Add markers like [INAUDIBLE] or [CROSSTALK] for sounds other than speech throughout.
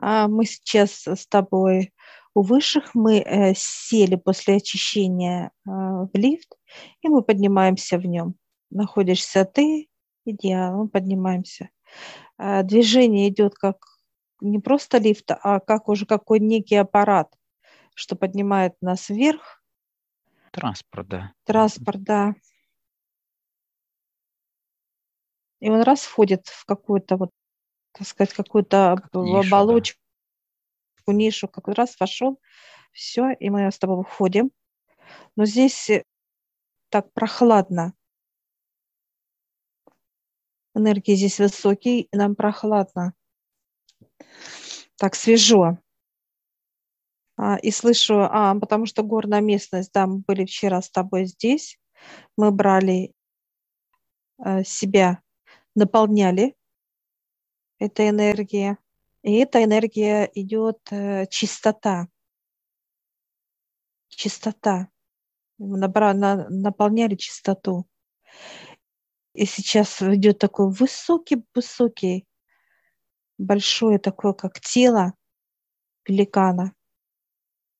А мы сейчас с тобой у высших, мы э, сели после очищения э, в лифт, и мы поднимаемся в нем. Находишься ты, идеал, мы поднимаемся. А движение идет как не просто лифт, а как уже какой некий аппарат, что поднимает нас вверх. Транспорт, да. Транспорт, да. И он раз входит в какую-то вот, так сказать, какую-то нишу, оболочку, да. нишу, как раз вошел, все, и мы с тобой выходим. Но здесь так прохладно. Энергии здесь высокие, и нам прохладно. Так свежо. А, и слышу, а, потому что горная местность, да, мы были вчера с тобой здесь, мы брали а, себя наполняли этой энергией. И эта энергия идет э, чистота. Чистота. Набра, на, наполняли чистоту. И сейчас идет такой высокий-высокий, большое такое, как тело пеликана.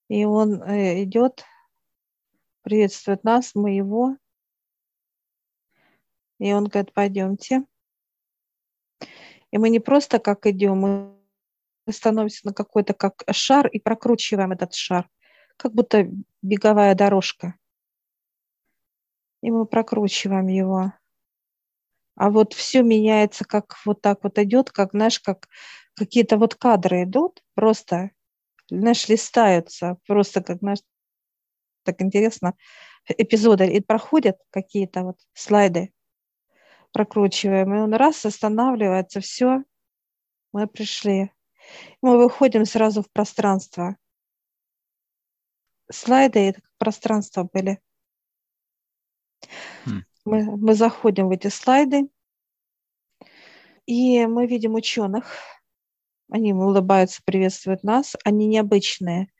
И он э, идет, приветствует нас, мы его. И он говорит, пойдемте. И мы не просто как идем, мы становимся на какой-то как шар и прокручиваем этот шар, как будто беговая дорожка. И мы прокручиваем его. А вот все меняется, как вот так вот идет, как, знаешь, как какие-то вот кадры идут, просто, знаешь, листаются, просто как, знаешь, так интересно, эпизоды и проходят какие-то вот слайды, прокручиваем, и он раз останавливается, все, мы пришли. Мы выходим сразу в пространство. Слайды это как пространство были. Хм. Мы, мы заходим в эти слайды, и мы видим ученых. Они улыбаются, приветствуют нас. Они необычные.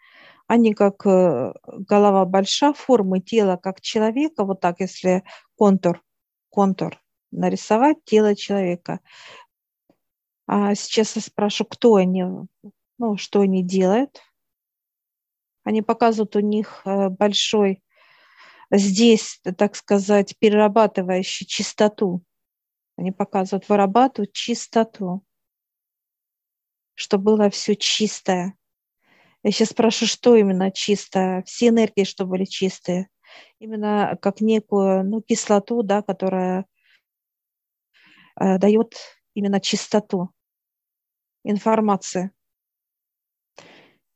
Они как э, голова большая, формы тела как человека, вот так, если контур, контур нарисовать тело человека. А сейчас я спрашиваю, кто они, ну, что они делают. Они показывают у них э, большой здесь, так сказать, перерабатывающий чистоту. Они показывают, вырабатывают чистоту, чтобы было все чистое. Я сейчас спрашиваю, что именно чистое? Все энергии, чтобы были чистые. Именно как некую ну, кислоту, да, которая дает именно чистоту информации.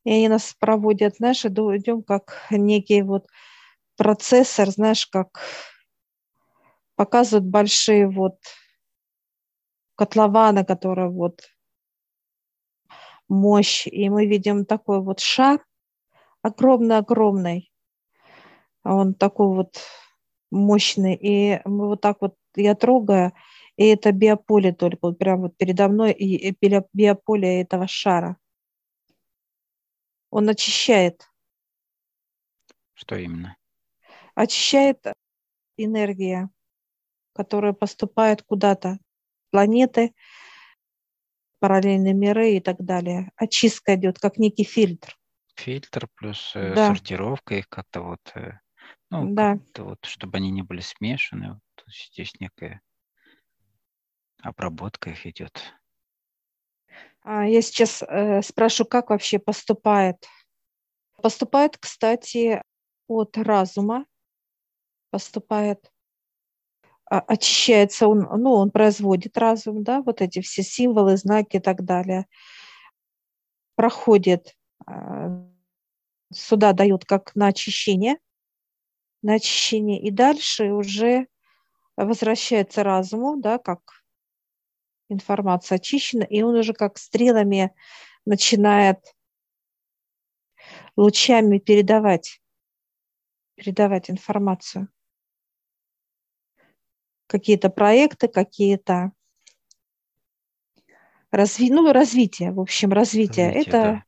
И они нас проводят, знаешь, идем как некий вот процессор, знаешь, как показывают большие вот котлованы, которые вот мощь. И мы видим такой вот шар, огромный-огромный. Он такой вот мощный. И мы вот так вот, я трогаю, и это биополе только вот прямо вот передо мной, и биополе этого шара. Он очищает. Что именно? Очищает энергия, которая поступает куда-то. Планеты, параллельные миры и так далее. Очистка идет, как некий фильтр. Фильтр плюс э, да. сортировка их как-то вот, э, ну, да. вот, чтобы они не были смешаны. Вот здесь некая обработка их идет. А, я сейчас э, спрошу, как вообще поступает. Поступает, кстати, от разума, поступает, а, очищается он, ну, он производит разум, да, вот эти все символы, знаки и так далее. Проходит, э, сюда дают как на очищение, на очищение, и дальше уже возвращается разуму, да, как информация очищена, и он уже как стрелами начинает лучами передавать, передавать информацию. Какие-то проекты, какие-то разви... ну, развитие, в общем, развитие. развитие это, да.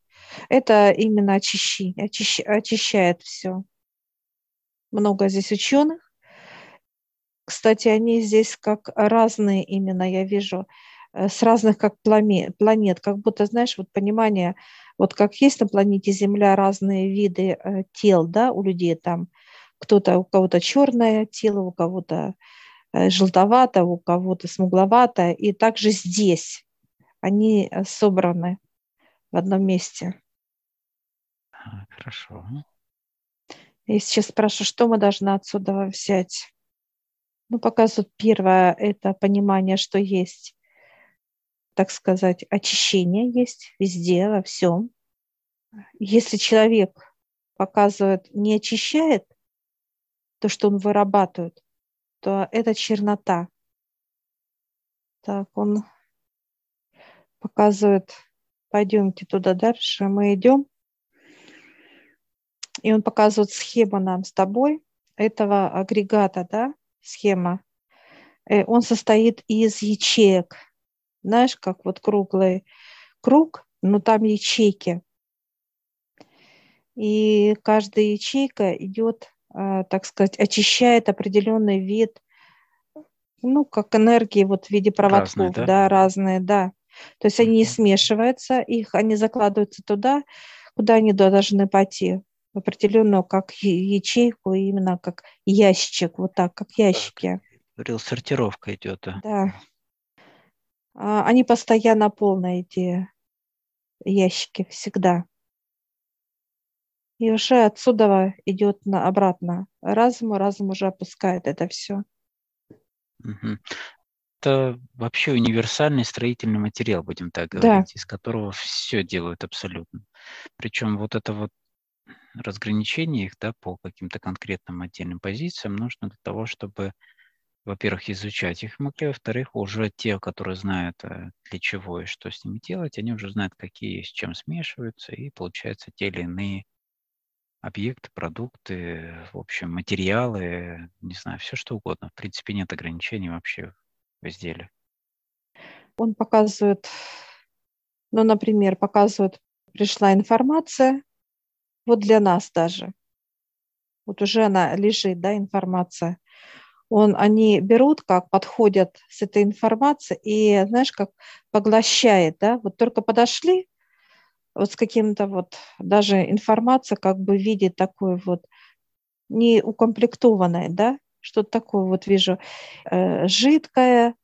это именно очищение, очищ... очищает все. Много здесь ученых. Кстати, они здесь как разные именно, я вижу, с разных как планет, как будто, знаешь, вот понимание, вот как есть на планете Земля разные виды э, тел, да, у людей там, кто-то, у кого-то черное тело, у кого-то э, желтоватое, у кого-то смугловатое, и также здесь они собраны в одном месте. Хорошо. Я сейчас спрашиваю, что мы должны отсюда взять? Ну, показывают первое, это понимание, что есть, так сказать, очищение есть везде, во всем. Если человек показывает, не очищает то, что он вырабатывает, то это чернота. Так, он показывает, пойдемте туда дальше, мы идем. И он показывает схему нам с тобой этого агрегата, да, схема. Э, он состоит из ячеек. Знаешь, как вот круглый круг, но там ячейки. И каждая ячейка идет, э, так сказать, очищает определенный вид, ну, как энергии вот в виде проводков, разные, да? да, разные, да. То есть они не смешиваются, их они закладываются туда, куда они должны пойти в определенную как ячейку, именно как ящик, вот так, как ящики. Говорил, сортировка идет. Да. А, они постоянно полные, эти ящики, всегда. И уже отсюда идет на, обратно. Разум, разум уже опускает это все. Угу. Это вообще универсальный строительный материал, будем так говорить, да. из которого все делают абсолютно. Причем вот это вот разграничение их да, по каким-то конкретным отдельным позициям нужно для того, чтобы, во-первых, изучать их могли, во-вторых, уже те, которые знают, э, для чего и что с ними делать, они уже знают, какие с чем смешиваются, и получается те или иные объекты, продукты, в общем, материалы, не знаю, все что угодно. В принципе, нет ограничений вообще в изделии. Он показывает, ну, например, показывает, пришла информация, вот для нас даже. Вот уже она лежит, да, информация. Он, они берут, как подходят с этой информацией и, знаешь, как поглощает, да, вот только подошли, вот с каким-то вот даже информация как бы в виде такой вот не укомплектованной, да, что-то такое вот вижу, э, жидкое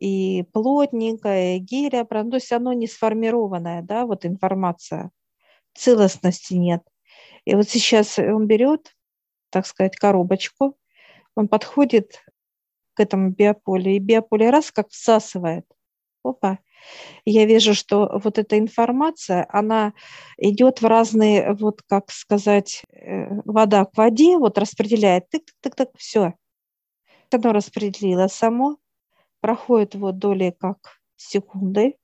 и плотненькое, гиря, то есть оно не сформированное, да, вот информация, целостности нет – и вот сейчас он берет, так сказать, коробочку, он подходит к этому биополе, и биополе раз как всасывает. Опа. Я вижу, что вот эта информация, она идет в разные, вот как сказать, э, вода к воде, вот распределяет, тык-тык-тык, все. Оно распределило само, проходит вот доли как секунды,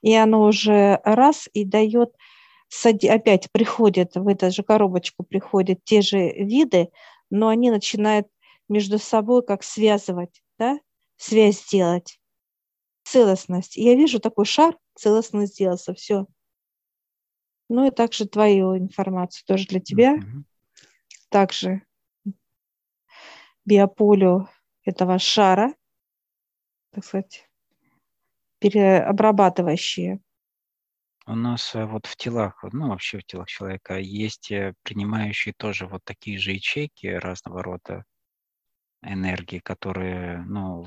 и оно уже раз и дает опять приходят в эту же коробочку, приходят те же виды, но они начинают между собой как связывать, да, связь делать, целостность. я вижу такой шар, целостно сделался, все. Ну и также твою информацию тоже для тебя. Mm-hmm. Также биополю этого шара, так сказать, переобрабатывающие у нас э, вот в телах, ну вообще в телах человека есть э, принимающие тоже вот такие же ячейки разного рода энергии, которые, ну,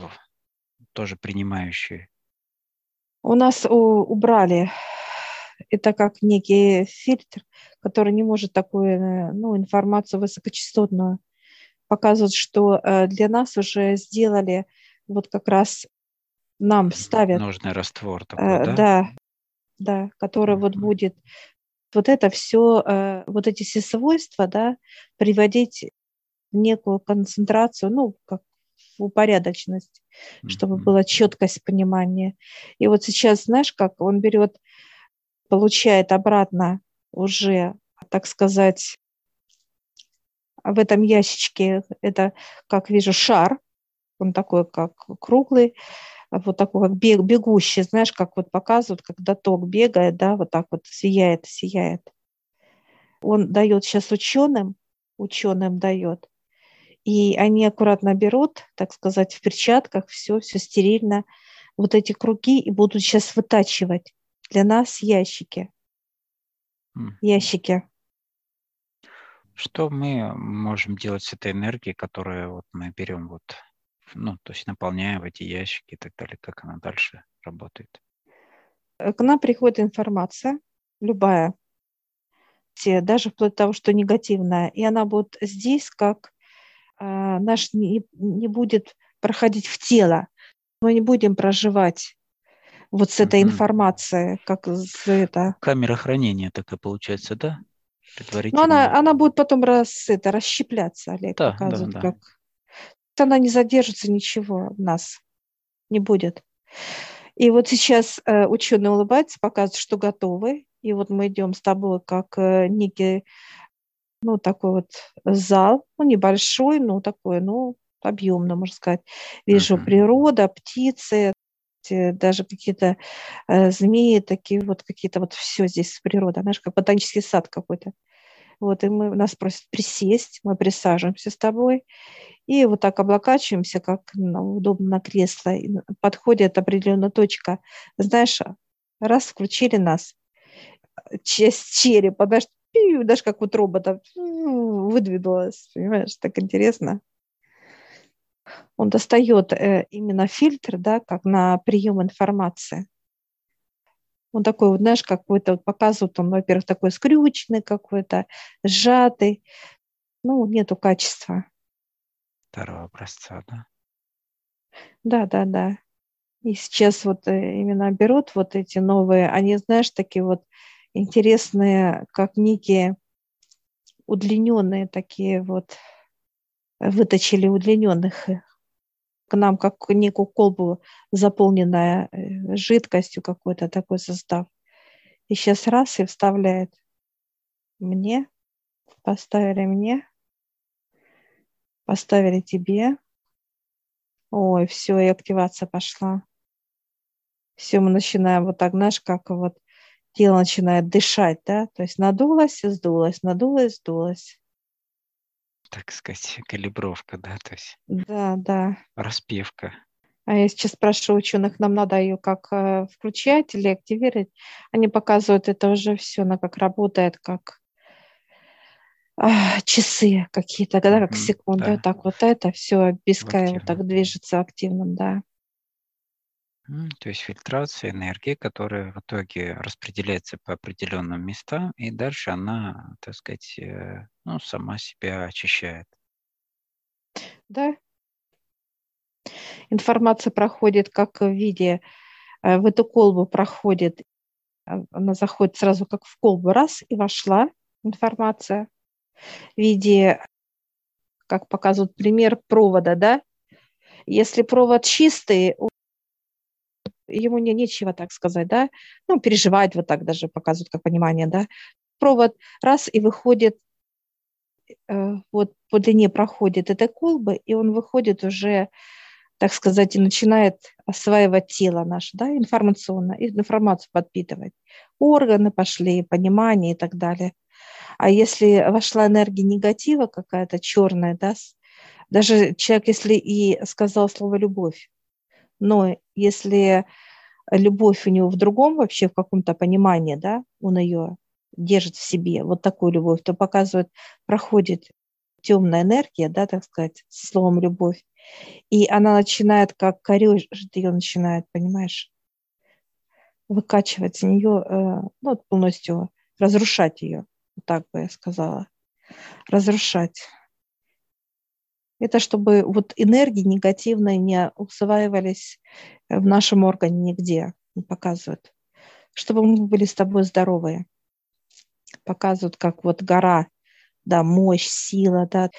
тоже принимающие. У нас убрали [SIGHS] это как некий фильтр, который не может такую э, ну, информацию высокочастотную показывать, что для нас уже сделали вот как раз нам ставят. Нужный раствор такой, да? Да, да, который вот будет вот это все, э, вот эти все свойства, да, приводить некую концентрацию, ну, как упорядоченность, чтобы была четкость понимания. И вот сейчас, знаешь, как он берет, получает обратно уже, так сказать, в этом ящичке, это, как вижу, шар, он такой, как круглый, вот такой как бег, бегущий, знаешь, как вот показывают, когда ток бегает, да, вот так вот сияет, сияет. Он дает сейчас ученым, ученым дает, и они аккуратно берут, так сказать, в перчатках, все, все стерильно, вот эти круги и будут сейчас вытачивать для нас ящики. Ящики. Что мы можем делать с этой энергией, которую вот мы берем вот, ну, то есть наполняя в эти ящики и так далее, как она дальше работает? К нам приходит информация, любая, даже вплоть до того, что негативная, и она будет здесь как э, наш не, не будет проходить в тело. Мы не будем проживать вот с этой mm-hmm. информацией, как с это. Камера хранения такая получается, да? Ну, она, она будет потом раз, это, расщепляться, Олег да, показывает, да, да. как. Она не задержится ничего в нас, не будет. И вот сейчас э, ученые улыбаются, показывают, что готовы. И вот мы идем с тобой как э, некий, ну, такой вот зал, ну, небольшой, но такой, ну, объемно, можно сказать. Вижу uh-huh. природа, птицы, даже какие-то э, змеи, такие вот какие-то вот все здесь природа, знаешь, как ботанический сад какой-то. Вот, и мы, нас просят присесть, мы присаживаемся с тобой, и вот так облокачиваемся, как ну, удобно на кресло. И подходит определенная точка. Знаешь, раз включили нас, часть черепа, даже, даже как вот робота выдвинулась, понимаешь, так интересно. Он достает э, именно фильтр, да, как на прием информации. Он такой, вот, знаешь, какой-то, вот показывает он, во-первых, такой скрюченный какой-то, сжатый. Ну, нету качества второго образца, да? Да, да, да. И сейчас вот э, именно берут вот эти новые, они, знаешь, такие вот интересные, как некие удлиненные такие вот, выточили удлиненных к нам, как некую колбу, заполненная э, жидкостью какой-то такой состав. И сейчас раз и вставляет мне, поставили мне, поставили тебе. Ой, все, и активация пошла. Все, мы начинаем вот так, знаешь, как вот тело начинает дышать, да, то есть надулось и сдулось, надулось, сдулось. Так сказать, калибровка, да, то есть. Да, да. Распевка. А я сейчас спрашиваю ученых, нам надо ее как э, включать или активировать. Они показывают это уже все, она как работает, как а, часы какие-то, да, как секунды, да. так вот это все беская вот так движется активным, да. То есть фильтрация энергии, которая в итоге распределяется по определенным местам, и дальше она, так сказать, э, ну, сама себя очищает. Да. Информация проходит как в виде, э, в эту колбу проходит, э, она заходит сразу как в колбу, раз, и вошла информация в виде, как показывают пример провода, да, если провод чистый, ему не, нечего так сказать, да, ну, переживать вот так даже показывают как понимание, да, провод раз и выходит, э, вот по длине проходит этой колбы, и он выходит уже, так сказать, и начинает осваивать тело наше, да, информационно, информацию подпитывать. Органы пошли, понимание и так далее. А если вошла энергия негатива какая-то, черная, да, даже человек, если и сказал слово «любовь», но если любовь у него в другом вообще, в каком-то понимании, да, он ее держит в себе, вот такую любовь, то показывает, проходит темная энергия, да, так сказать, словом любовь, и она начинает как корежит ее начинает, понимаешь, выкачивать из нее, э, ну, полностью разрушать ее так бы я сказала, разрушать. Это чтобы вот энергии негативные не усваивались в нашем органе нигде, показывают. Чтобы мы были с тобой здоровые. Показывают, как вот гора, да, мощь, сила, да,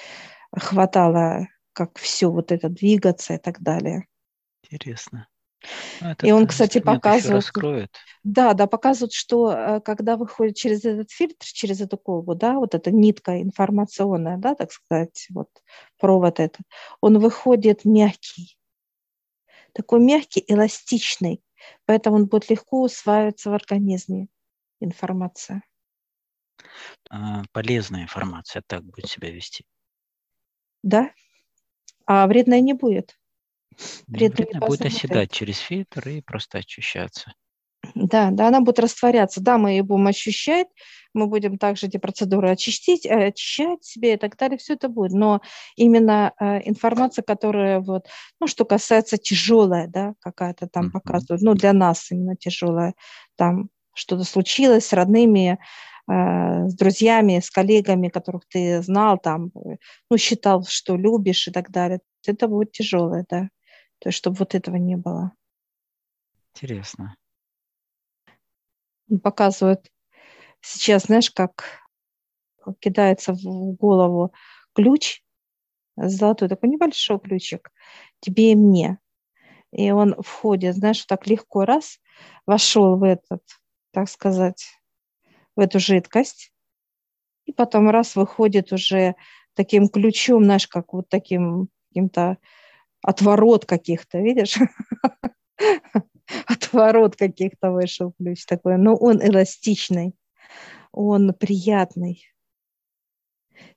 хватало, как все вот это двигаться и так далее. Интересно. Ну, и он, кстати, показывает... Да, да, показывает, что э, когда выходит через этот фильтр, через эту колбу, да, вот эта нитка информационная, да, так сказать, вот провод этот, он выходит мягкий, такой мягкий, эластичный, поэтому он будет легко усваиваться в организме, информация. А, полезная информация так будет себя вести. Да, а вредная не будет. Вредно будет оседать через фильтр и просто очищаться. Да, да, она будет растворяться. Да, мы ее будем ощущать, мы будем также эти процедуры очистить, э, очищать себе и так далее, все это будет. Но именно э, информация, которая вот, ну, что касается тяжелая, да, какая-то там показывает, ну, для нас именно тяжелая, там что-то случилось с родными, э, с друзьями, с коллегами, которых ты знал, там, ну, считал, что любишь и так далее. Это будет тяжелое, да. То есть, чтобы вот этого не было. Интересно. Он показывает сейчас, знаешь, как кидается в голову ключ, золотой такой небольшой ключик, тебе и мне. И он входит, знаешь, так легко раз вошел в этот, так сказать, в эту жидкость, и потом раз выходит уже таким ключом, знаешь, как вот таким каким-то отворот каких-то, видишь? Отворот каких-то вышел ключ такой. Но он эластичный, он приятный.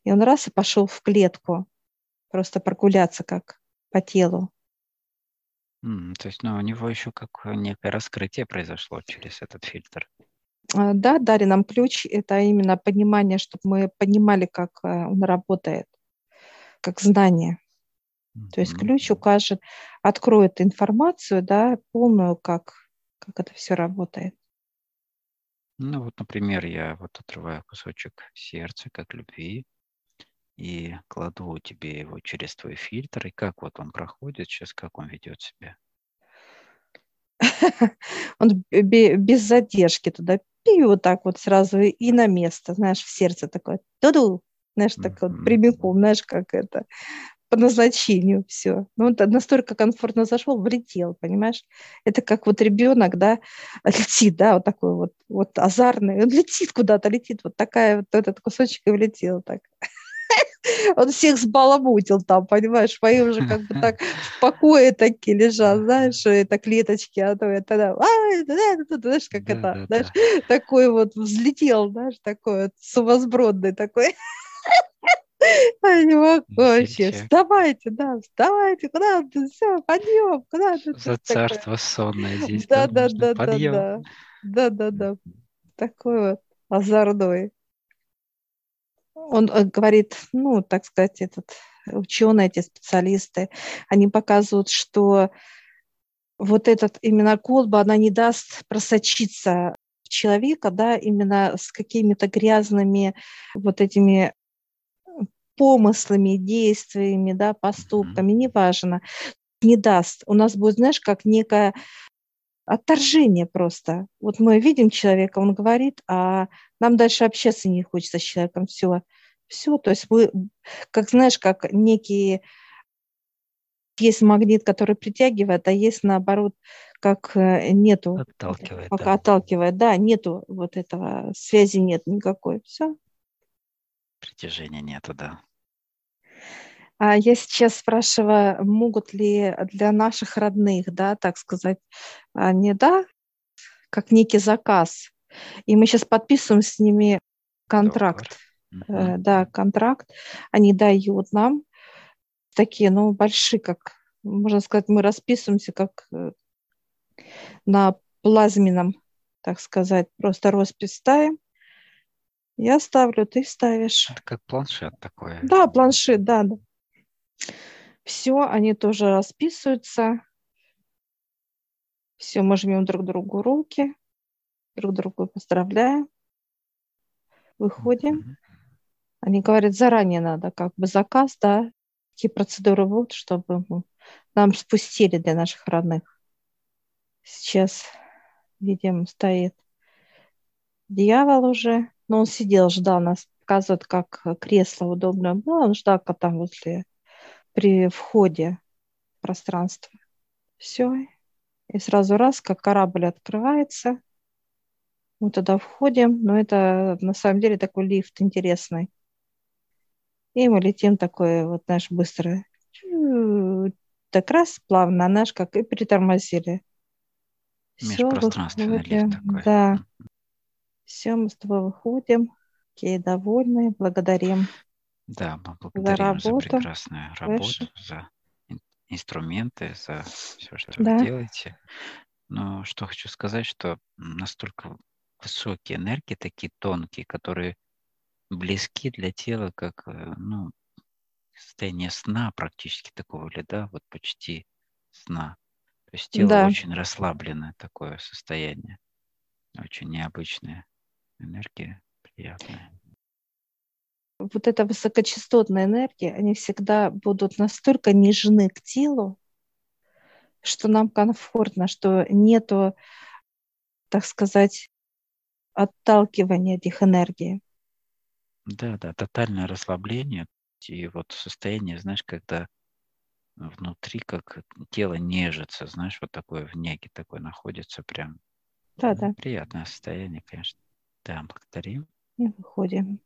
И он раз и пошел в клетку, просто прогуляться как по телу. Mm, то есть, ну, у него еще как некое раскрытие произошло через этот фильтр. А, да, дали нам ключ. Это именно понимание, чтобы мы понимали, как э, он работает, как знание. То есть ключ укажет, откроет информацию, да, полную, как, как это все работает. Ну вот, например, я вот отрываю кусочек сердца, как любви, и кладу тебе его через твой фильтр, и как вот он проходит сейчас, как он ведет себя? [LAUGHS] Он без задержки туда и вот так вот сразу и на место, знаешь, в сердце такое, туду, знаешь, так вот прямиком, знаешь, как это, по назначению все. Ну, он настолько комфортно зашел, влетел, понимаешь? Это как вот ребенок, да, летит, да, вот такой вот, вот азарный, он летит куда-то, летит, вот такая вот этот кусочек и влетел так. [LAUGHS] Он всех сбаламутил там, понимаешь, мои уже как бы так [LAUGHS] в покое такие лежат, знаешь, это клеточки, а то это, знаешь, как это, знаешь, такой вот взлетел, знаешь, такой вот сумасбродный такой. [LAUGHS] Я не могу вообще. Вставайте, да, вставайте, куда ты, все, подъем, куда ты. За царство сонное здесь. Да, да, да, да, да. Да, да, да. Такой вот озорной. Он э, говорит, ну, так сказать, этот ученые, эти специалисты, они показывают, что вот этот именно колба, она не даст просочиться в человека, да, именно с какими-то грязными вот этими помыслами, действиями, да, поступками, неважно, не даст. У нас будет, знаешь, как некое отторжение просто. Вот мы видим человека, он говорит, а нам дальше общаться не хочется с человеком, все. Все, то есть вы, как знаешь, как некие есть магнит, который притягивает, а есть наоборот, как э, нету. Отталкивает. Пока да. отталкивает, да, нету вот этого, связи нет никакой. Все. Притяжения нету, да. А я сейчас спрашиваю, могут ли для наших родных, да, так сказать, они, да, как некий заказ. И мы сейчас подписываем с ними контракт. Договор. Э, да, контракт. Они дают нам такие, ну, большие, как, можно сказать, мы расписываемся как э, на плазменном, так сказать, просто роспись ставим. Я ставлю, ты ставишь. Это как планшет такой. Да, планшет, да, да. Все, они тоже расписываются. Все, мы жмем друг другу руки, друг другу поздравляем. Выходим. Они говорят, заранее надо, как бы заказ, да, какие процедуры будут, чтобы нам спустили для наших родных. Сейчас, видим, стоит дьявол уже, но он сидел, ждал нас, показывает, как кресло удобно было, он ждал там возле при входе в пространство. Все. И сразу раз, как корабль открывается, мы туда входим, но это на самом деле такой лифт интересный. И мы летим такой, вот наш быстро, так раз плавно, наш как и притормозили. Межпространственный лифт такой. Да. Все, мы с тобой выходим. Окей, довольны, благодарим. Да, мы благодарим за, работу, за прекрасную работу, выше. за инструменты, за все, что да. вы делаете. Но что хочу сказать, что настолько высокие энергии, такие тонкие, которые близки для тела, как э, ну, состояние сна практически такого или да, вот почти сна. То есть тело да. очень расслабленное такое состояние, очень необычная энергия, приятная. Вот эта высокочастотная энергия, они всегда будут настолько нежны к телу, что нам комфортно, что нету, так сказать, отталкивания этих энергий. Да, да, тотальное расслабление и вот состояние, знаешь, когда внутри как тело нежится, знаешь, вот такое в неге такое находится прям. Да, да. Приятное состояние, конечно. Да, благодарим. И выходим.